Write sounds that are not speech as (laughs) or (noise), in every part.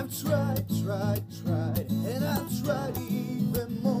I've tried, tried, tried, and I've tried even more.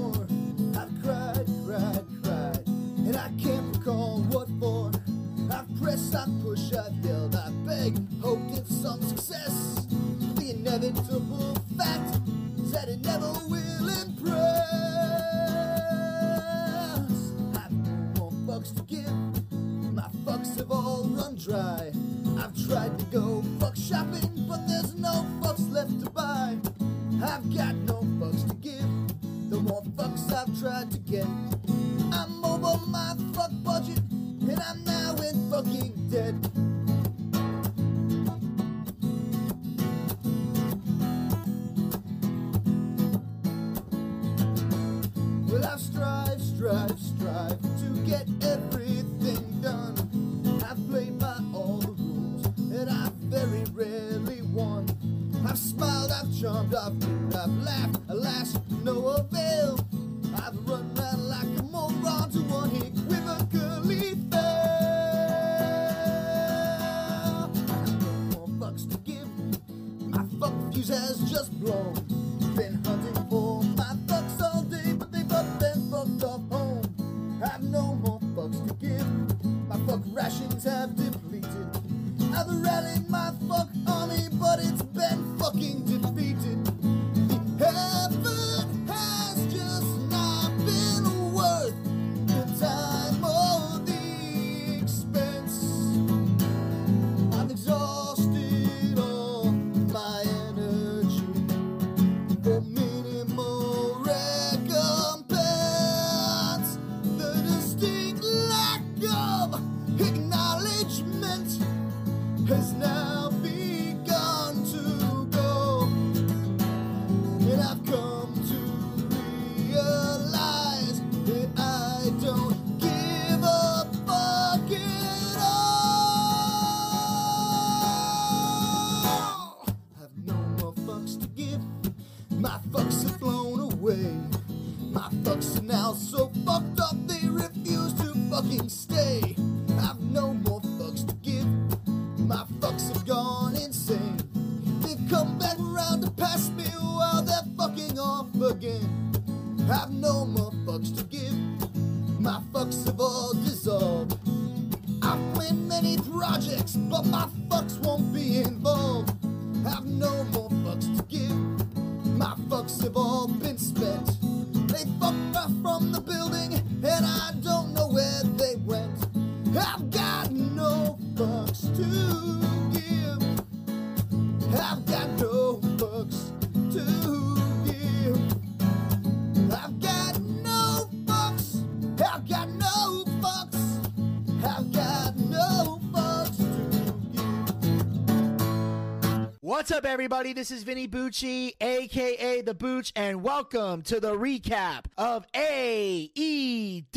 What's up, everybody? This is Vinny Bucci, aka The Booch, and welcome to the recap of AEW.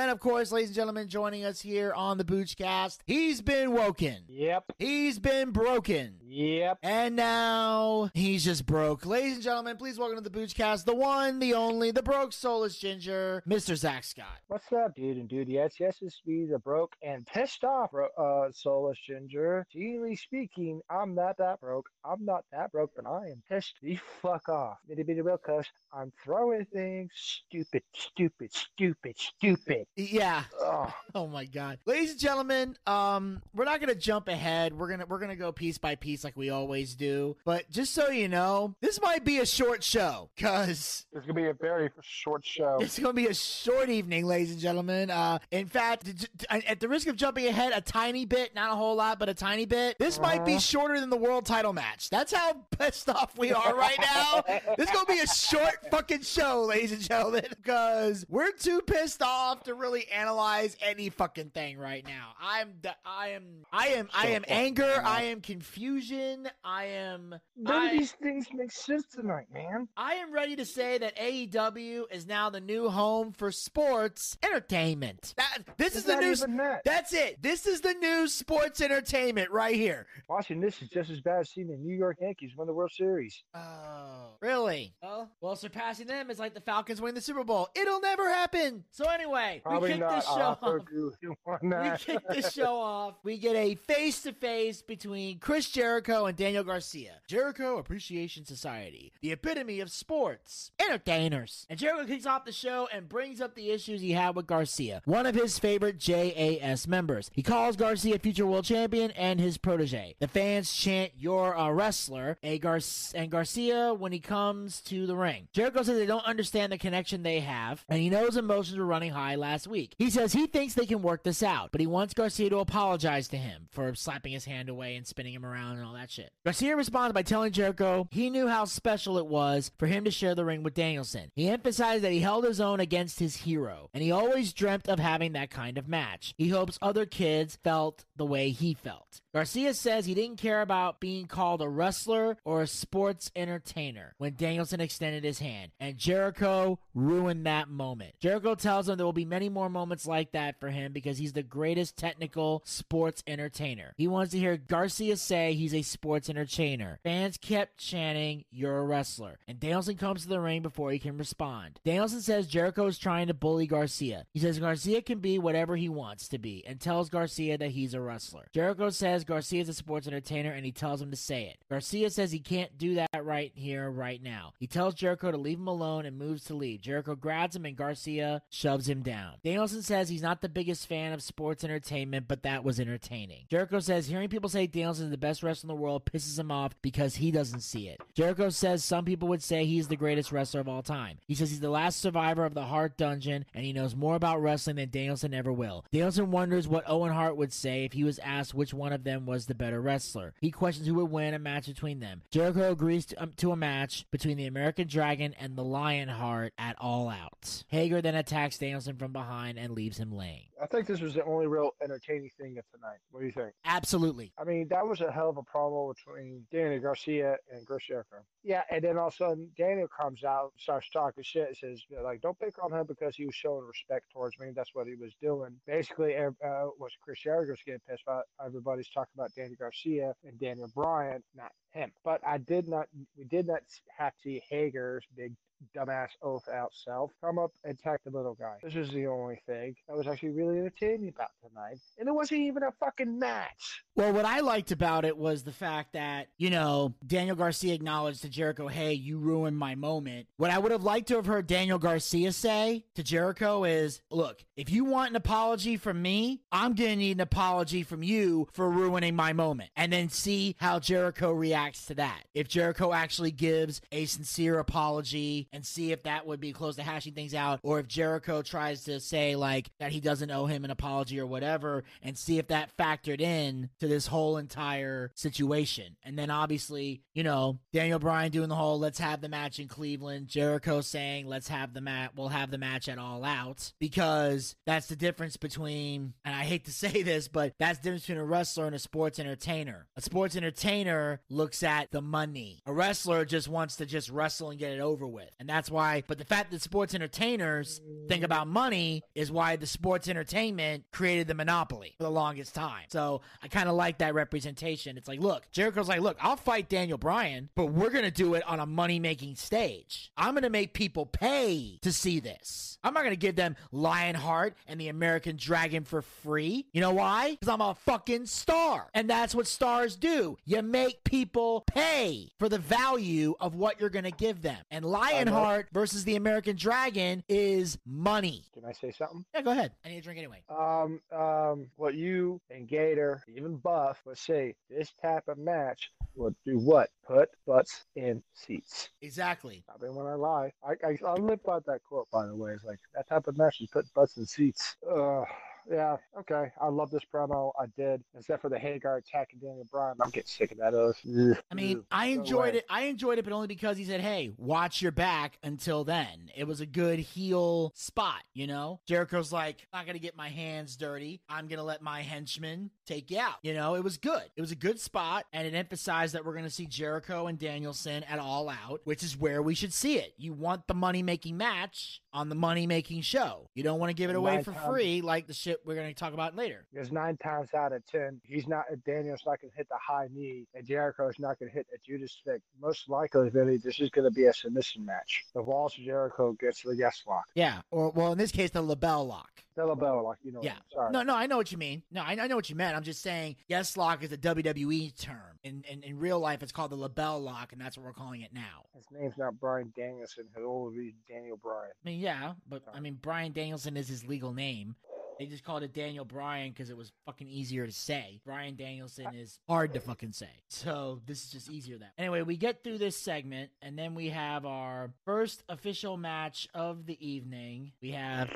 And of course, ladies and gentlemen, joining us here on the Boochcast, he's been woken. Yep. He's been broken. Yep. And now he's just broke. Ladies and gentlemen, please welcome to the Boochcast, the one, the only, the broke soulless ginger, Mr. Zack Scott. What's up, dude and dude? Yes, yes, it's me, the broke and pissed off uh, soulless ginger. Generally speaking, I'm not that broke. I'm not that broke, but I am pissed the fuck off. Itty bitty real cuz I'm throwing things stupid, stupid, stupid, stupid. Yeah. Ugh. Oh my god. Ladies and gentlemen, um we're not going to jump ahead. We're to we're going to go piece by piece like we always do. But just so you know, this might be a short show cuz It's gonna be a very short show. (laughs) it's going to be a short evening, ladies and gentlemen. Uh in fact, at the risk of jumping ahead a tiny bit, not a whole lot, but a tiny bit, this might be Uh-huh. shorter than the world title match. That's how pissed (laughs) off we are right now. This is going to be a short fucking show, ladies and gentlemen, because we're too pissed off to really analyze any fucking thing right now. I'm, I am, I am, I am anger. I am confusion. I am, None of these things make sense tonight, man. I am ready to say that AEW is now the new home for sports entertainment. That, this is the new. that. That's it. This is the new sports entertainment right here. Watching this is just as bad as seen the New York Yankees win the World Series. Oh, really? Well, well, surpassing them is like the Falcons winning the Super Bowl. It'll never happen. So anyway, Probably we kick this show I'll have to off. agree with you (laughs) on We kick this show (laughs) off. We get a face to face between Chris Jericho and Daniel Garcia. Jericho Appreciation Society, the epitome of sports entertainers. And Jericho kicks off the show and brings up the issues he had with Garcia, one of his favorite JAS members. He calls Garcia future world champion and his protege. The fans chant, You're a wrestler, a Gar- and Garcia when he comes to the ring. Jericho says they don't understand the connection they have, and he knows emotions were running high last week. He says he thinks they can work this out, but he wants Garcia to apologize to him for slapping his hand away and spinning him around and all that shit. Garcia responds by telling Jericho he knew how special it was for him to share the ring with Danielson. He emphasized that he held his own against his hero, and he always dreamt of having that kind of match. He hopes other kids felt the way he felt. Garcia says he didn't care about being called a wrestler or a sports entertainer when Danielson extended his hand, and Jericho ruined that moment. Jericho tells him there will be many more moments like that for him because he's the greatest technical sports entertainer. He wants to hear Garcia say he's a sports entertainer. Fans kept chanting, You're a wrestler, and Danielson comes to the ring before he can respond. Danielson says Jericho is trying to bully Garcia. He says Garcia can be whatever he wants to be and tells Garcia that he's a wrestler. Jericho says Garcia is a sports entertainer and he tells him to say it. Garcia says he can't do that right here, right now. He tells Jericho to leave him alone and moves to leave. Jericho grabs him and Garcia shoves him down. Danielson says he's not the biggest fan of sports entertainment, but that was entertaining. Jericho says hearing people say Danielson is the best wrestler in the world pisses him off because he doesn't see it. Jericho says some people would say he's the greatest wrestler of all time. He says he's the last survivor of the Hart Dungeon and he knows more about wrestling than Danielson ever will. Danielson wonders what Owen Hart would say if he was asked which one of them was the better wrestler. He questions who would win a match between them. Jericho agrees to, um, to a match between the American Dragon and the Lionheart at All Out. Hager then attacks Danielson from behind and leaves him laying. I think this was the only real entertaining thing of tonight. What do you think? Absolutely. I mean, that was a hell of a promo between Daniel Garcia and Chris Jericho. Yeah, and then all of a sudden Daniel comes out, starts talking shit, and says you know, like, "Don't pick on him because he was showing respect towards me." That's what he was doing. Basically, uh, was Chris Jericho's getting pissed about. Everybody's talking about Daniel Garcia and Daniel Bryan, not him. But I did not. We did not have to see Hager's big dumbass oath out self come up and attack the little guy. This is the only thing that was actually really entertaining about tonight. And it wasn't even a fucking match. Well, what I liked about it was the fact that, you know, Daniel Garcia acknowledged to Jericho, hey, you ruined my moment. What I would have liked to have heard Daniel Garcia say to Jericho is, look, if you want an apology from me, I'm going to need an apology from you for ruining my moment. And then see how Jericho reacts to that. If Jericho actually gives a sincere apology and see if that would be close to hashing things out, or if Jericho tries to say, like, that he doesn't owe him an apology or whatever, and see if that factored in to this whole entire situation. And then obviously, you know, Daniel Bryan doing the whole let's have the match in Cleveland, Jericho saying let's have the match, we'll have the match at all out because that's the difference between, and I hate to (laughs) say this, but that's the difference between a wrestler and a sports entertainer. A sports entertainer looks at the money. A wrestler just wants to just wrestle and get it over with. And that's why, but the fact that sports entertainers think about money is why the sports entertainment created the monopoly for the longest time. So I kind of like that representation. It's like, look, Jericho's like, look, I'll fight Daniel Bryan, but we're going to do it on a money making stage. I'm going to make people pay to see this. I'm not going to give them Lionheart and the American Dragon for free. You know why? Because I'm a fucking star. And that's what stars do. You make people pay for the value of what you're going to give them. And Lionheart versus the American Dragon is money. Can I say something? Yeah, go ahead. I need a drink anyway. Um, um, what you and Gator, even Buff, would say this type of match would do what? Put butts in seats. Exactly. I mean, when I lie, I, I, I live by that quote, by the way. It's like that type of match, you put butts in seats. Ugh. Yeah, okay. I love this promo. I did. Except for the Hager attacking Daniel Bryan. I'm getting sick of that. Ugh. I mean, I enjoyed away. it. I enjoyed it, but only because he said, "Hey, watch your back." Until then, it was a good heel spot. You know, Jericho's like, I'm "Not gonna get my hands dirty. I'm gonna let my henchmen take you out." You know, it was good. It was a good spot, and it emphasized that we're gonna see Jericho and Danielson at All Out, which is where we should see it. You want the money making match on the money making show. You don't want to give it away Nine for times. free like the shit we're going to talk about later. Because nine times out of ten, he's not. Daniel's not going to hit the high knee, and Jericho's not going to hit a Judas stick. Most likely, Vinny, this is going to be a submission match. The Walls of Jericho gets the yes lock. Yeah. Or, well, in this case, the LeBell lock. The LeBell lock, you know. Yeah. Sorry. No, no, I know what you mean. No, I, I know what you meant. I'm just saying, yes, lock is a WWE term. In, in in real life, it's called the LeBell lock, and that's what we're calling it now. His name's not Bryan Danielson. He'll always be Daniel Bryan. I mean, yeah, but I mean, Bryan Danielson is his legal name. They just called it Daniel Bryan because it was fucking easier to say. Bryan Danielson is hard to fucking say. So this is just easier that. Anyway, we get through this segment and then we have our first official match of the evening. We have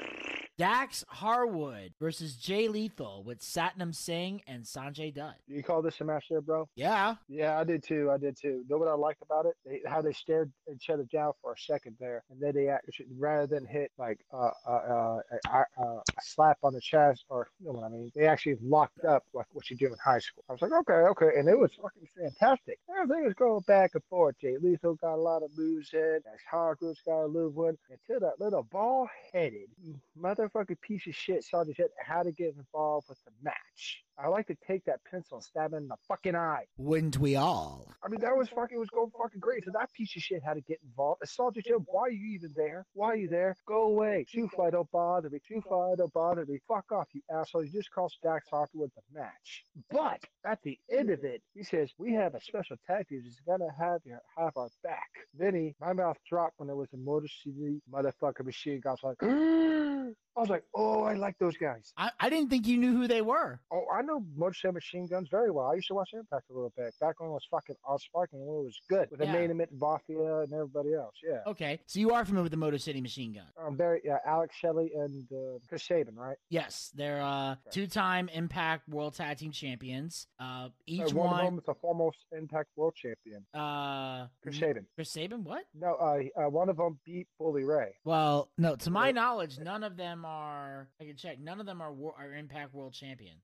Dax Harwood versus Jay Lethal with Satnam Singh and Sonjay Dutt. You call this a match there, bro? Yeah. Yeah, I did too. I did too. Know what I liked about it? They, how they stared each other down for a second there, and then they actually, rather than hit like uh, uh, uh, a, slap on the chest, or you know what I mean, they actually locked up like what you do in high school. I was like, okay, okay, and it was fucking fantastic. Everything was going back and forth. Jay Lethal got a lot of moves in. Dax Harwood's got a little one until that little ball-headed motherfucking piece of shit the shit how to get involved with the match. I like to take that pencil and stab him in the fucking eye. Wouldn't we all? I mean, that was fucking was going fucking great. So that piece of shit had to get involved. Saw the shit. Why are you even there? Why are you there? Go away. Two fly don't bother me. Two fly don't bother me. Fuck off, you asshole. You just cost Dax Harwood with the match. But at the end of it, he says we have a special tag team that's gonna have your have our back. Vinny, my mouth dropped when there was a Motor City motherfucker machine gun. I was like, (gasps) I was like, oh, I like those guys. I, I didn't think you knew who they were. Oh, I know Motor City Machine Guns very well. I used to watch Impact a little bit back when it was fucking all sparking when it was good with the Yeah. main event Mafia and everybody else. Yeah. Okay, so you are familiar with the Motor City Machine Gun. Um, very yeah, Alex Shelley and uh, Chris Sabin, right? Yes, they're uh, two-time Impact World Tag Team Champions. Uh, each Uh, one, of them is a foremost Impact World Champion, uh, Chris Sabin. Chris Sabin. What? No, uh, uh, one of them beat Bully Ray. Well, no. To my knowledge, none of them are. I can check. None of them are are Impact World Champion.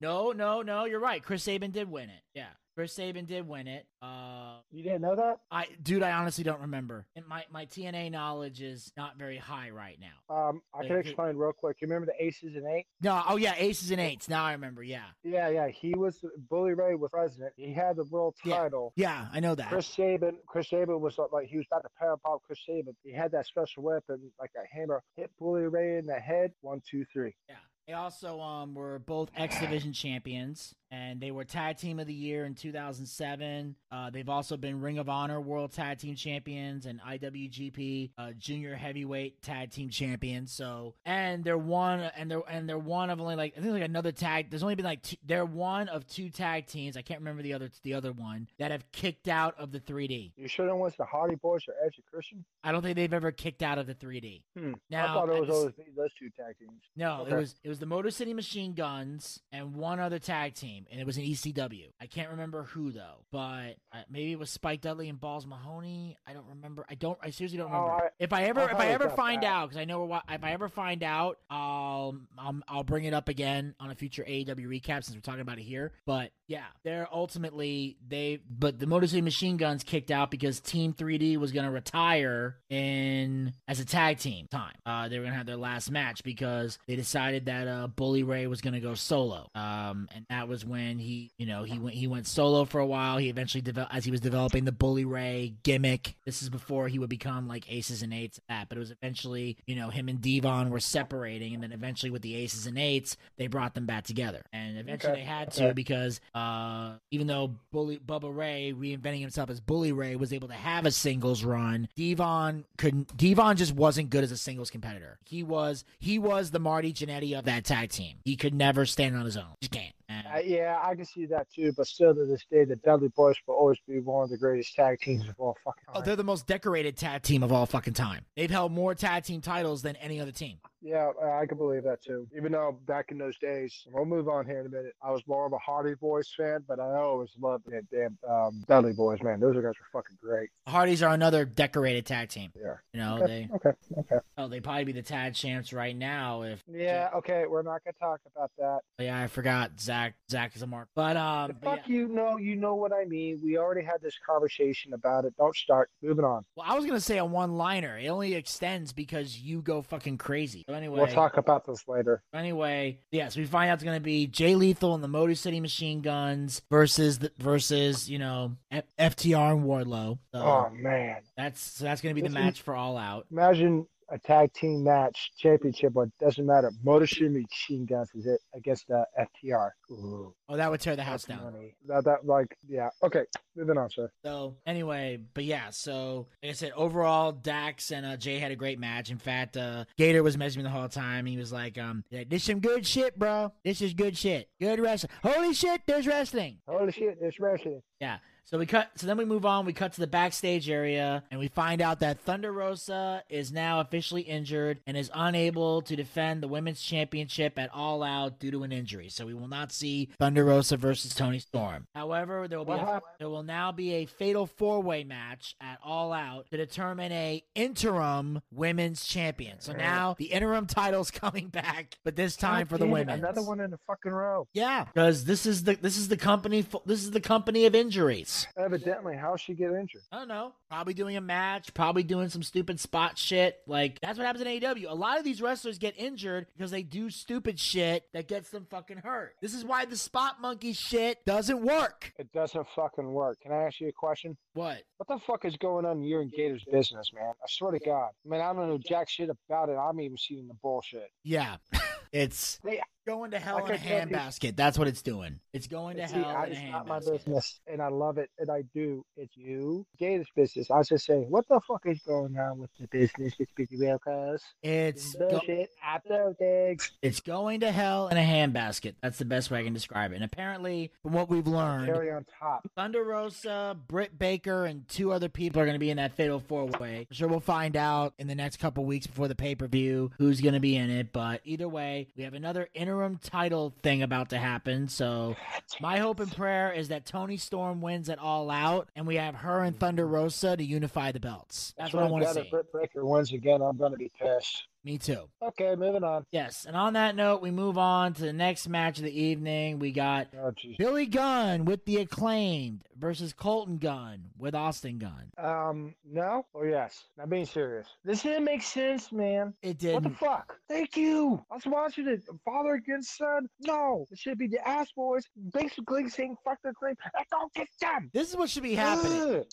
No, no, no. You're right. Chris Sabin did win it. Yeah, Chris Sabin did win it. Uh, You didn't know that? I, dude, I honestly don't remember. And my my TNA knowledge is not very high right now. Um, I can Yeah, explain real quick. You remember the Aces and Eight? No. Oh yeah, aces and eights. Now I remember. Yeah. Yeah, yeah. He was Bully Ray was president. He had the world title. Yeah, yeah I know that. Chris Sabin, Chris Sabin was like- like he was about to power pop Chris Sabin. He had that special weapon, like a hammer, hit Bully Ray in the head. One, two, three. Yeah. They also um were both X Division champions, and they were Tag Team of the Year in 2007. Uh, they've also been Ring of Honor World Tag Team champions and IWGP uh, Junior Heavyweight Tag Team champions. So, and they're one, and they're and they're one of only like I think like another tag. There's only been like two, they're one of two tag teams. I can't remember the other the other one that have kicked out of the 3D. You sure it was the Hardy Boys or Edge Christian? I don't think they've ever kicked out of the 3D. Hmm. Now, I thought it was always those two tag teams. No, Okay. it was it was the Motor City Machine Guns and one other tag team, and it was an ECW. I can't remember who though, but uh, maybe it was Spike Dudley and Balls Mahoney. I don't remember. I don't. I seriously don't Oh, remember. I- if I ever if I ever find out, because I know what if I ever find out, I'll I'll, I'll bring it up again on a future AEW recap since we're talking about it here. But yeah, they're ultimately they. But the Motor City Machine Guns kicked out because Team 3D was going to retire in as a tag team time. Uh, they were going to have their last match because they decided that uh, Bully Ray was going to go solo. Um, and that was when he, you know, he went he went solo for a while. He eventually developed as he was developing the Bully Ray gimmick. This is before he would become like Aces and Eights. That, but it was eventually, you know, him and D-Von were separating, and then eventually with the Aces and Eights, they brought them back together. And eventually Okay. they had to Okay. because uh, even though Bully Bubba Ray reinventing himself as Bully Ray was able to have a singles run, D-Von couldn't. D-Von just wasn't good as a singles competitor. He was he was the Marty Jannetty of that tag team. He could never stand on his own. Just can't. And- Uh, yeah, I can see that too. But still, to this day, the Dudley Boys will always be one of the greatest tag teams of all fucking Oh, time. they're the most decorated tag team of all fucking time. They've held more tag team titles than any other team. Yeah, I can believe that too. Even though back in those days, we'll move on here in a minute. I was more of a Hardy Boys fan, but I always loved the damn um, Dudley Boys. Man, those guys were fucking great. Hardys are another decorated tag team. Yeah. You know, Okay. they Okay. Okay. oh they probably be the tag champs right now if Yeah. Okay. We're not gonna talk about that. yeah I forgot Zack Zack is a mark but um but Fuck yeah. you. No, you know what I mean. We already had this conversation about it. Don't start. Moving on. well I was gonna say a one liner it only extends because you go fucking crazy so anyway We'll talk about this later. Anyway, yes, we find out it's to be Jay Lethal and the Motor City Machine Guns versus the, versus you know F- FTR and Wardlow. So Oh man. that's so that's to be the match for All Out. Imagine a tag team match, championship, but doesn't matter. Motor City Machine Guns is it against the FTR. Ooh, Oh, that would tear the house that's down. money. That, that, like, yeah. Okay, moving on, sir. So anyway, but yeah, so like I said, overall, Dax and uh, Jay had a great match. In fact, uh, Gator was messaging me the whole time. He was like, um, yeah, "This some good shit, bro. This is good shit. Good wrestling. Holy shit, there's wrestling." Holy shit, there's wrestling. Yeah. So we cut. So then we move on. We cut to the backstage area, and we find out that Thunder Rosa is now officially injured and is unable to defend the women's championship at All Out due to an injury. So we will not see Thunder Rosa versus Toni Storm. However, there will be a, there will now be a fatal four way match at All Out to determine a interim women's champion. So now the interim title's (laughs) coming back, but this time for the women. Another one in the fucking row. Yeah, because this is the this is the company. This is the company of injuries. Evidently, how she get injured? I don't know. Probably doing a match, probably doing some stupid spot shit. Like, that's what happens in AEW. A lot of these wrestlers get injured because they do stupid shit that gets them fucking hurt. This is why the spot monkey shit doesn't work. It doesn't fucking work. Can I ask you a question? What? What the fuck is going on in your and Gator's business, man? I swear to God. I mean, I don't know jack shit about it. I'm even seeing the bullshit. Yeah. (laughs) it's They- going to hell I in a can tell you- handbasket. That's what it's doing. It's going to See, hell I, in a it's not my business, and I love it, and I do. It's you, Gator's business. I was just saying, what the fuck is going on with the business? It's pretty real, cuz. It's bullshit. I throw things. it's going to hell in a handbasket. That's the best way I can describe it. And apparently, from what we've learned, Cherry on top. Thunder Rosa, Britt Baker, and two other people are going to be in that fatal four way. Sure we'll find out in the next couple weeks before the pay per view who's going to be in it. But either way, we have another interim title thing about to happen. So my hope and prayer is that Toni Storm wins it all out, and we have her and Thunder Rosa to unify the belts. That's what I want to see. Britt Breaker wins again, I'm gonna be pissed. Me too. Okay, moving on. Yes, and on that note, we move on to the next match of the evening. We got Oh. Billy Gunn with the acclaimed versus Colten Gunn with Austin Gunn. Um, no or yes? I'm being serious. This didn't make sense, man. It did. What the fuck? Thank you. I was watching it. Father against son. No, it should be the ass boys basically saying fuck the claim and go get them. This is what should be happening. Ugh.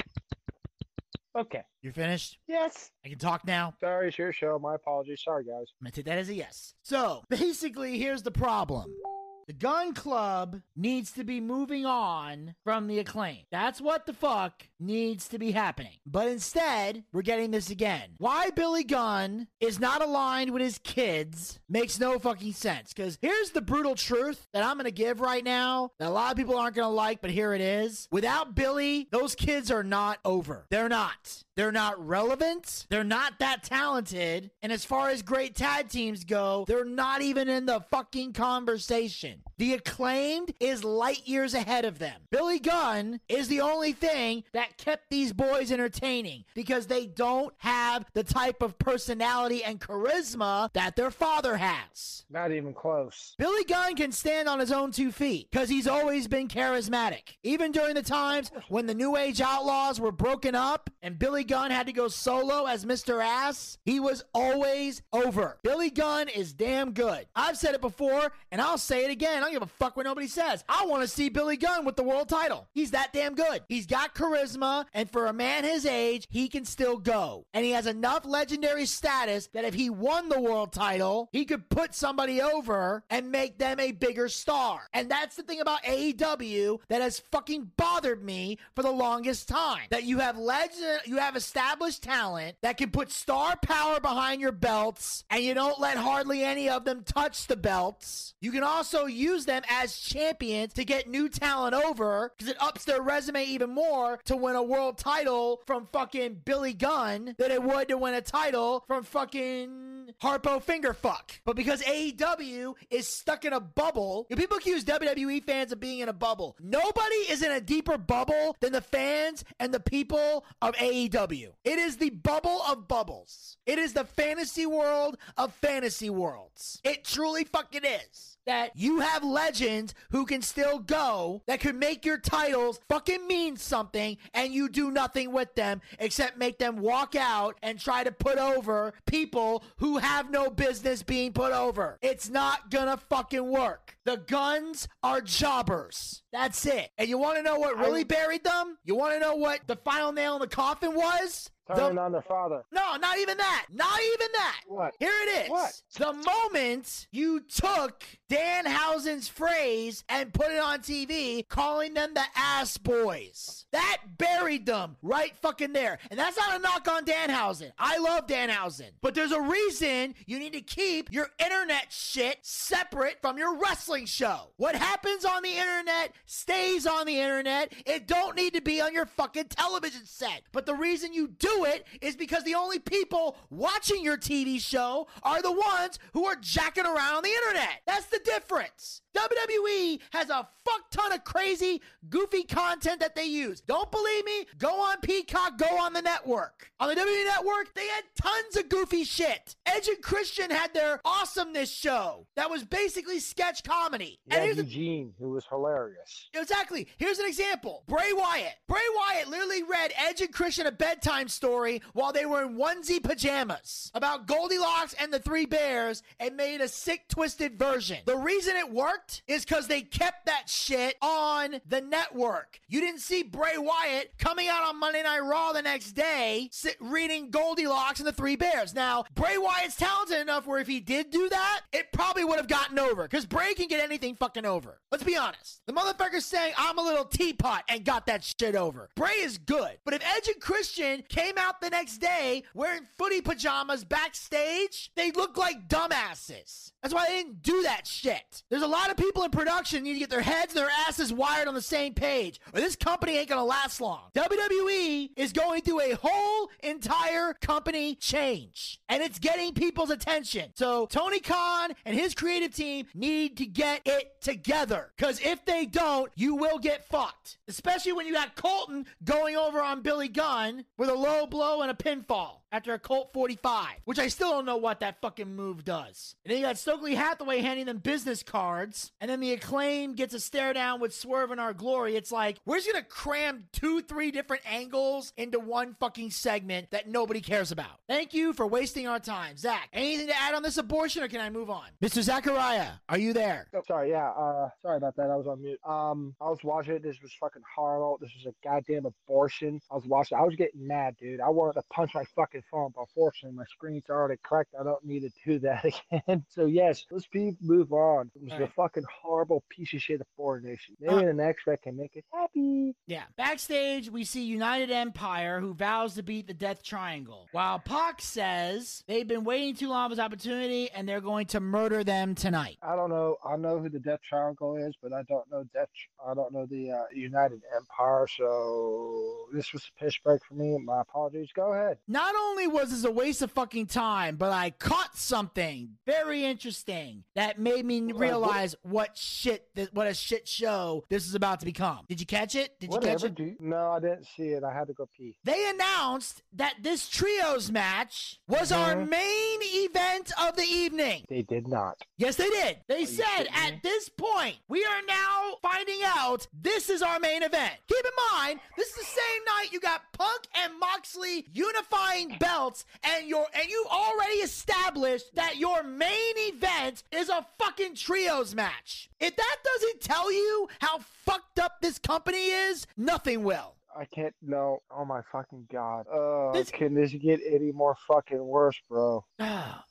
Okay. You're finished? Yes. I can talk now. Sorry, it's your show. My apologies. Sorry, guys. I'm gonna take that as a yes. So basically, here's the problem. The Gunn Club needs to be moving on from the acclaim. That's what the fuck needs to be happening. But instead, we're getting this again. Why Billy Gunn is not aligned with his kids makes no fucking sense. Because here's the brutal truth that I'm gonna give right now that a lot of people aren't gonna like, but here it is. Without Billy, those kids are not over. They're not. They're not relevant. They're not that talented. And as far as great tag teams go, they're not even in the fucking conversation. The acclaimed is light years ahead of them. Billy Gunn is the only thing that kept these boys entertaining because they don't have the type of personality and charisma that their father has. Not even close. Billy Gunn can stand on his own two feet because he's always been charismatic. Even during the times when the New Age Outlaws were broken up and Billy Gunn had to go solo as Mr. Ass, he was always over. Billy Gunn is damn good. I've said it before and I'll say it again. I don't give a fuck what nobody says. I want to see Billy Gunn with the world title. He's that damn good. He's got charisma, and for a man his age, he can still go. And he has enough legendary status that if he won the world title, he could put somebody over and make them a bigger star. And that's the thing about AEW that has fucking bothered me for the longest time. That you have legend, you have established talent that can put star power behind your belts, and you don't let hardly any of them touch the belts. You can also use them as champions to get new talent over because it ups their resume even more to win a world title from fucking Billy Gunn than it would to win a title from fucking Harpo Fingerfuck. But because AEW is stuck in a bubble, people accuse WWE fans of being in a bubble. Nobody is in a deeper bubble than the fans and the people of AEW. It is the bubble of bubbles. It is the fantasy world of fantasy worlds. It truly fucking is that you have legends who can still go that could make your titles fucking mean something and you do nothing with them except make them walk out and try to put over people who have no business being put over. It's not gonna fucking work. The guns are jobbers. That's it. And you wanna know what really buried them? You wanna know what the final nail in the coffin was? Turning The- on their father. no, not even that. Not even that. What? Here it is. What? The moment you took Dan Danhausen's phrase and put it on TV, calling them the ass boys. That buried them right fucking there. And that's not a knock on Danhausen. I love Danhausen. But there's a reason you need to keep your internet shit separate from your wrestling show. What happens on the internet stays on the internet. It don't need to be on your fucking television set. But the reason you do it is because the only people watching your TV show are the ones who are jacking around on the internet. That's the difference. WWE has a fuck ton of crazy, goofy content that they use. Don't believe me? Go on Peacock, go on the network. On the WWE network, they had tons of goofy shit. Edge and Christian had their awesomeness show that was basically sketch comedy. Yeah, and Eugene, who was hilarious. Exactly. Here's an example. Bray Wyatt. Bray Wyatt literally read Edge and Christian a bedtime story while they were in onesie pajamas about Goldilocks and the Three Bears and made a sick, twisted version. The reason it worked is because they kept that shit on the network. You didn't see Bray Wyatt coming out on Monday Night Raw the next day sit, reading Goldilocks and the Three Bears. Now, Bray Wyatt's talented enough where if he did do that, it probably would have gotten over because Bray can get anything fucking over. Let's be honest. The motherfucker's saying, I'm a little teapot and got that shit over. Bray is good. But if Edge and Christian came out the next day wearing footy pajamas backstage, they look like dumbasses. That's why they didn't do that shit. There's a lot of people in production need to get their heads and their asses wired on the same page, or this company ain't gonna last long. WWE is going through a whole entire company change, and it's getting people's attention. So Tony Khan and his creative team need to get it together, because if they don't, you will get fucked. Especially when you got Colton going over on Billy Gunn with a low blow and a pinfall after a Colt 45, which I still don't know what that fucking move does. And then you got Stokely Hathaway handing them business cards, and then the acclaim gets a stare down with Swerve in Our Glory. It's like, we're just gonna cram two, three different angles into one fucking segment that nobody cares about. Thank you for wasting our time. Zack, anything to add on this abortion, or can I move on? Mr. Zachariah, are you there? Oh, sorry, yeah. Uh, sorry about that. I was on mute. Um, I was watching it. This was fucking horrible. This was a goddamn abortion. I was watching. I was getting mad, dude. I wanted to punch my fucking phone, but fortunately, my screen's already cracked. I don't need to do that (laughs) again. so yes, let's be move on. It was All a fucking horrible piece of shit of foreign nation. Maybe Uh, the next one can make it happy. Yeah. Backstage, we see United Empire who vows to beat the Death Triangle. While Pac says they've been waiting too long for this opportunity and they're going to murder them tonight. I don't know. I know who the Death Triangle is, but I don't know Death. I don't know the uh, United Empire. So this was a piss break for me. My apologies. Go ahead. Not only was this a waste of fucking time, but I caught something very interesting that made me realize what shit, th- what a shit show this is about to become. Did you catch it? Did you catch it? dude. No, I didn't see it. I had to go pee. They announced that this trios match was our Mhm. main event of the evening. They did not. Yes, they did. They you said at this point, we are now finding out this is our main event. Keep in mind, this is the same night you got Punk and Moxley unifying belts, and your and you already established that your main event is a fucking trios match. If that doesn't tell you how fucked up this company is, nothing will. I can't. No. Oh my fucking god. Uh, This- can this get any more fucking worse, bro? (sighs)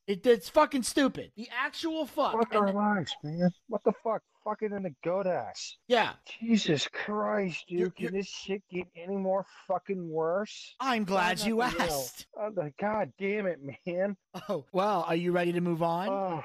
it, it's fucking stupid. The actual fuck. Fuck And- our lives, man. What the fuck? Fucking in the goat ass. yeah, Jesus Christ, dude. You're- Can you're- this shit get any more fucking worse? I'm glad you nothing asked. Oh, the- god damn it, man. Oh, well, are you ready to move on? Oh, uh,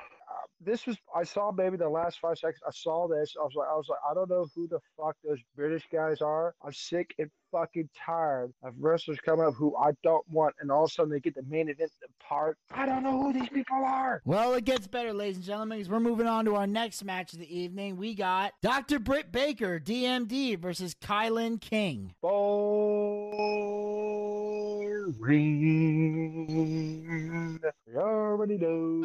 this was I saw maybe the last five seconds. I saw this. I was like, I was like, I don't know who the fuck those British guys are. I'm sick and fucking tired of wrestlers coming up who I don't want, and all of a sudden they get the main event part. I don't know who these people are. Well, it gets better, ladies and gentlemen, because we're moving on to our next match of the evening. We got Dr. Britt Baker, DMD, versus Kylan King. Boring. We already know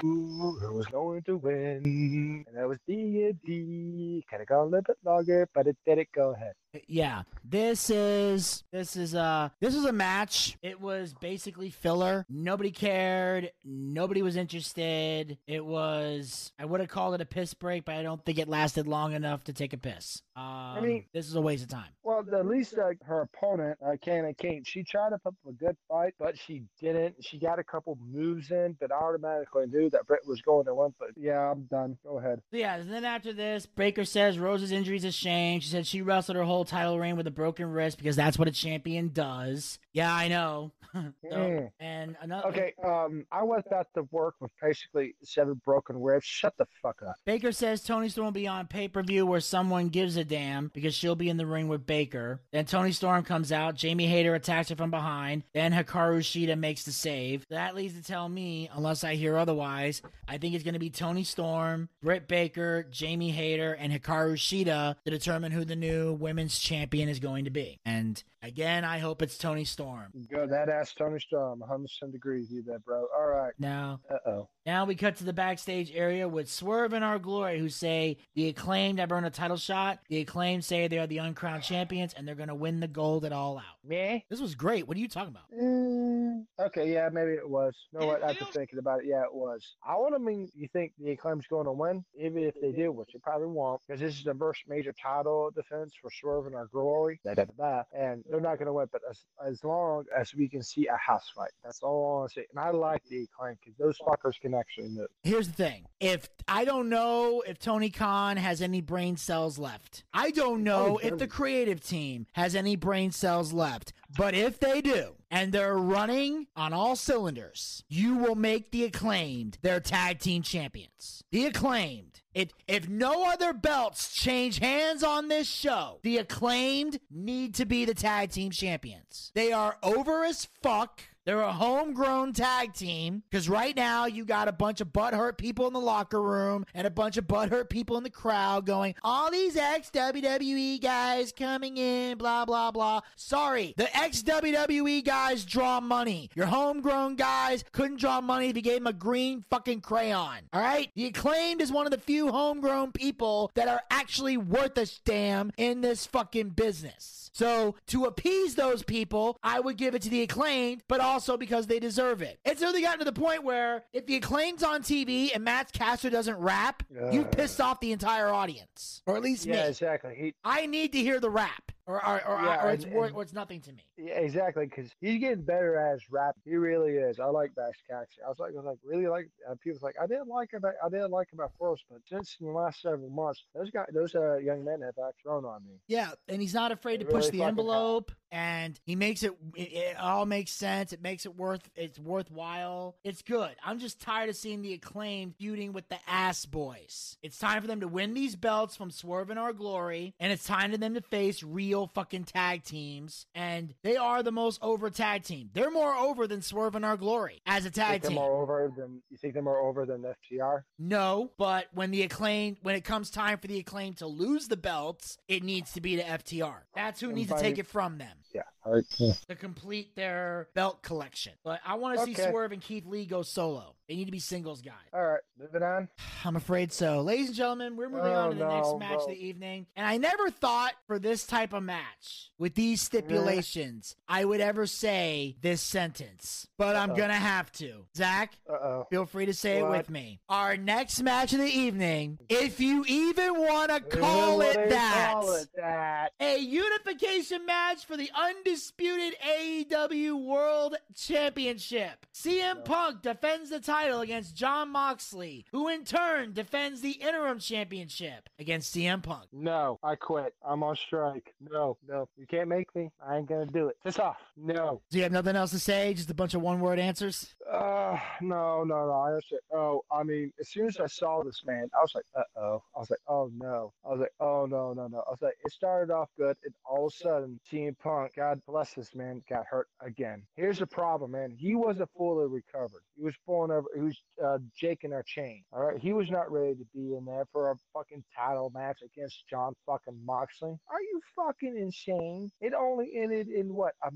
who was going to win, and that was D&D. Kind of got a little bit longer, but it did it. Go ahead. Yeah, this is this is uh this was a match. It was basically filler. Nobody cared. Nobody was interested. It was I would have called it a piss break, but I don't think it lasted long enough to take a piss. Um, mean- this is a waste of time. Well, at least uh, her opponent, uh, Cannon Kane, she tried to put up a good fight, but she didn't. She got a couple moves in, but I automatically knew that Britt was going to win. But yeah, I'm done. Go ahead. Yeah, and then after this, Baker says Rose's injury is a shame. She said she wrestled her whole title reign with a broken wrist because that's what a champion does. Yeah, I know. (laughs) So- Mm. and another Okay, um, I went back to work with basically seven broken ribs. Shut the fuck up. Baker says Toni Storm will be on pay per view where someone gives a damn because she'll be in the ring with Baker. Then Toni Storm comes out. Jamie Hayter attacks her from behind. Then Hikaru Shida makes the save. That leads to tell me, unless I hear otherwise, I think it's going to be Toni Storm, Britt Baker, Jamie Hayter, and Hikaru Shida to determine who the new women's champion is going to be. And again, I hope it's Toni Storm. Go that ass Toni Storm. 100% agree with you there, bro. All right. Now, Uh oh. Now we cut to the backstage area with Swerve and Our Glory, who say the acclaimed have earned a title shot. The acclaimed say they are the uncrowned champions and they're going to win the gold at all out. Me? This was great. What are you talking about? Mm, okay, yeah, maybe it was. You know what? After thinking about it, yeah, it was. I want to mean, you think the Acclaim's going to win? Even if they do, which they probably won't, because this is the first major title defense for Swerve and our glory. Da, da, da, da. And they're not going to win, but as, as long as we can see a house fight, that's all I want to say. And I like the Acclaim because those fuckers can actually move. Here's the thing. If I don't know if Tony Khan has any brain cells left. I don't know Oh, if the creative team has any brain cells left. But if they do, and they're running on all cylinders, you will make the acclaimed their tag team champions. The acclaimed. It, if no other belts change hands on this show, the acclaimed need to be the tag team champions. They are over as fuck. They're a homegrown tag team because right now you got a bunch of butthurt people in the locker room and a bunch of butthurt people in the crowd going, all these ex WWE guys coming in, blah, blah, blah. Sorry, the ex WWE guys draw money. Your homegrown guys couldn't draw money if you gave them a green fucking crayon. All right? The acclaimed is one of the few homegrown people that are actually worth a damn in this fucking business. So to appease those people, I would give it to the acclaimed, but also because they deserve it. It's really gotten to the point where if the acclaimed's on TV and Max Caster doesn't rap, you've pissed off the entire audience, or at least me. Yeah, me. exactly. He, I need to hear the rap, or or, or, Yeah, or it's and- worth, and- or it's nothing to me. Yeah, exactly, because he's getting better as rap. He really is. I like Bash Caxton. I was like, I was like, really like. Uh, people's like, I didn't like him. at- I didn't like him at first, but since the last several months, those guys, those uh, young men have actually grown on me. Yeah, and he's not afraid to push really the envelope, and he makes it, it. It all makes sense. It makes it worth. It's worthwhile. It's good. I'm just tired of seeing the acclaim feuding with the ass boys. It's time for them to win these belts from Swerve and Our Glory, and it's time for them to face real fucking tag teams. And they are the most over tag team. They're more over than Swerve and Our Glory as a tag team. more over than you think they're more over than FTR? No, but when the acclaim, when it comes time for the acclaim to lose the belts, it needs to be to FTR. That's who needs to take it from them Yeah. All right. To complete their belt collection. But I want to see Swerve and Keith Lee go solo. They need to be singles guys. All right. Moving on. (sighs) I'm afraid so. Ladies and gentlemen, we're moving Oh, on to the next no, match of the evening. And I never thought for this type of match, with these stipulations, I would ever say this sentence. But I'm going to have to. Zack, Uh oh. Feel free to say it with me. Our next match of the evening, if you even want to call it that, Call it that. a unification match for the undisputed AEW World Championship. CM Punk defends the title against Jon Moxley, who in turn defends the interim championship against CM Punk. No, I quit. I'm on strike. No, no, you can't make me. I ain't gonna do it. Piss off. No. Do you have nothing else to say? Just a bunch of one word answers? Uh, no, no, no. I understand. Oh, I mean, as soon as I saw this man, I was like, uh oh. I was like, oh no. I was like, oh no, no, no. I was like, it started off good, and all of a sudden, CM Punk, God bless this man, got hurt again. Here's the problem, man. He wasn't fully recovered. He was pulling over. He was uh, jaking our chain. All right, he was not ready to be in there for a fucking title match against Jon fucking Moxley. Are you fucking insane? It only ended in what a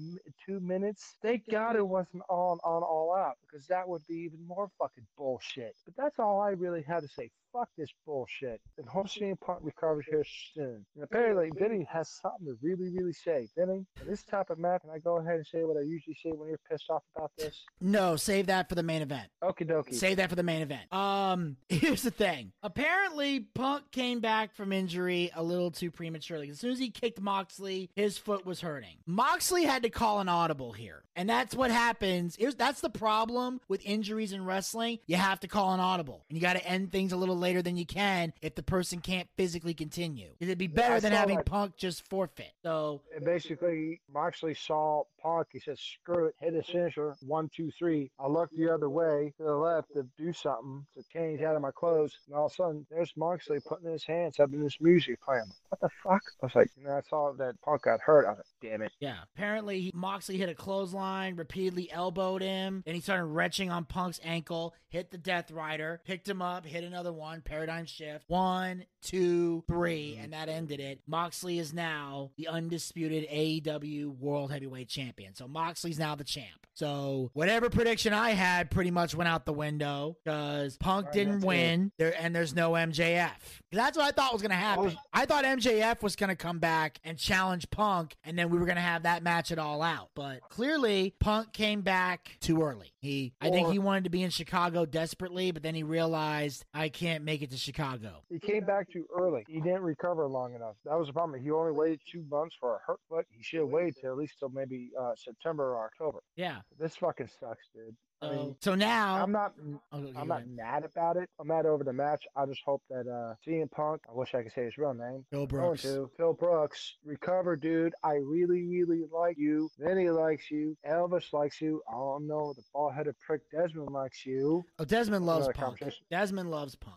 two minutes. Thank God it wasn't on on all out because that would be even more fucking bullshit. But that's all I really had to say. Fuck this bullshit. And hope CM Punk recovers here soon. And apparently, Vinny has something to really, really say. Vinny, in this type of match, can I go ahead and say what I usually say when you're pissed off about this? No, save that for the main event. Okie dokie. Save that for the main event. Um, (laughs) here's the thing. Apparently, Punk came back from injury a little too prematurely. As soon as he kicked Moxley, his foot was hurting. Moxley had to call an audible here, and that's what happens. Here's, that's the problem with injuries in wrestling. You have to call an audible, and you got to end things a little later than you can if the person can't physically continue. It'd be better than having that. Punk just forfeit. So And basically, Moxley saw Punk. He said, screw it, hit his finisher. One, two, three. I looked the other way to the left to do something to change out of my clothes. And all of a sudden, there's Moxley putting his hands up in this music playing. What the fuck? I was like, know, I saw that Punk got hurt. I was like, damn it. Yeah. Apparently, he, Moxley hit a clothesline, repeatedly elbowed him. and he started retching on Punk's ankle, hit the Death Rider, picked him up, hit another one, paradigm shift. One, two, three, mm-hmm. and that ended it. Moxley is now the undisputed AEW World Heavyweight Champion. So Moxley's now the champ. So whatever prediction I had pretty much went out the window because Punk Alright, didn't win there, and there's no MJF. That's what I thought was going to happen. was- I thought MJF was going to come back and challenge Punk, and then we were going to have that match at All Out. But clearly, Punk came back too early. He, I think he wanted to be in Chicago desperately, but then he realized I can't make it to Chicago. He came back too early. He didn't recover long enough. That was the problem. He only waited two months for a hurt foot. He should have waited till at least till maybe uh, September or October. Yeah. This fucking sucks, dude. I So, mean, so now, I'm not Oh, okay, I'm not mad about it. I'm mad over the match. I just hope that uh CM Punk, I wish I could say his real name. Going Brooks. to Phil Brooks, recover, dude. I really, really like you. Vinny likes you. Elvis likes you. I don't know. The ball-headed prick Desmond likes you. Oh, Desmond loves Punk. Desmond loves Punk.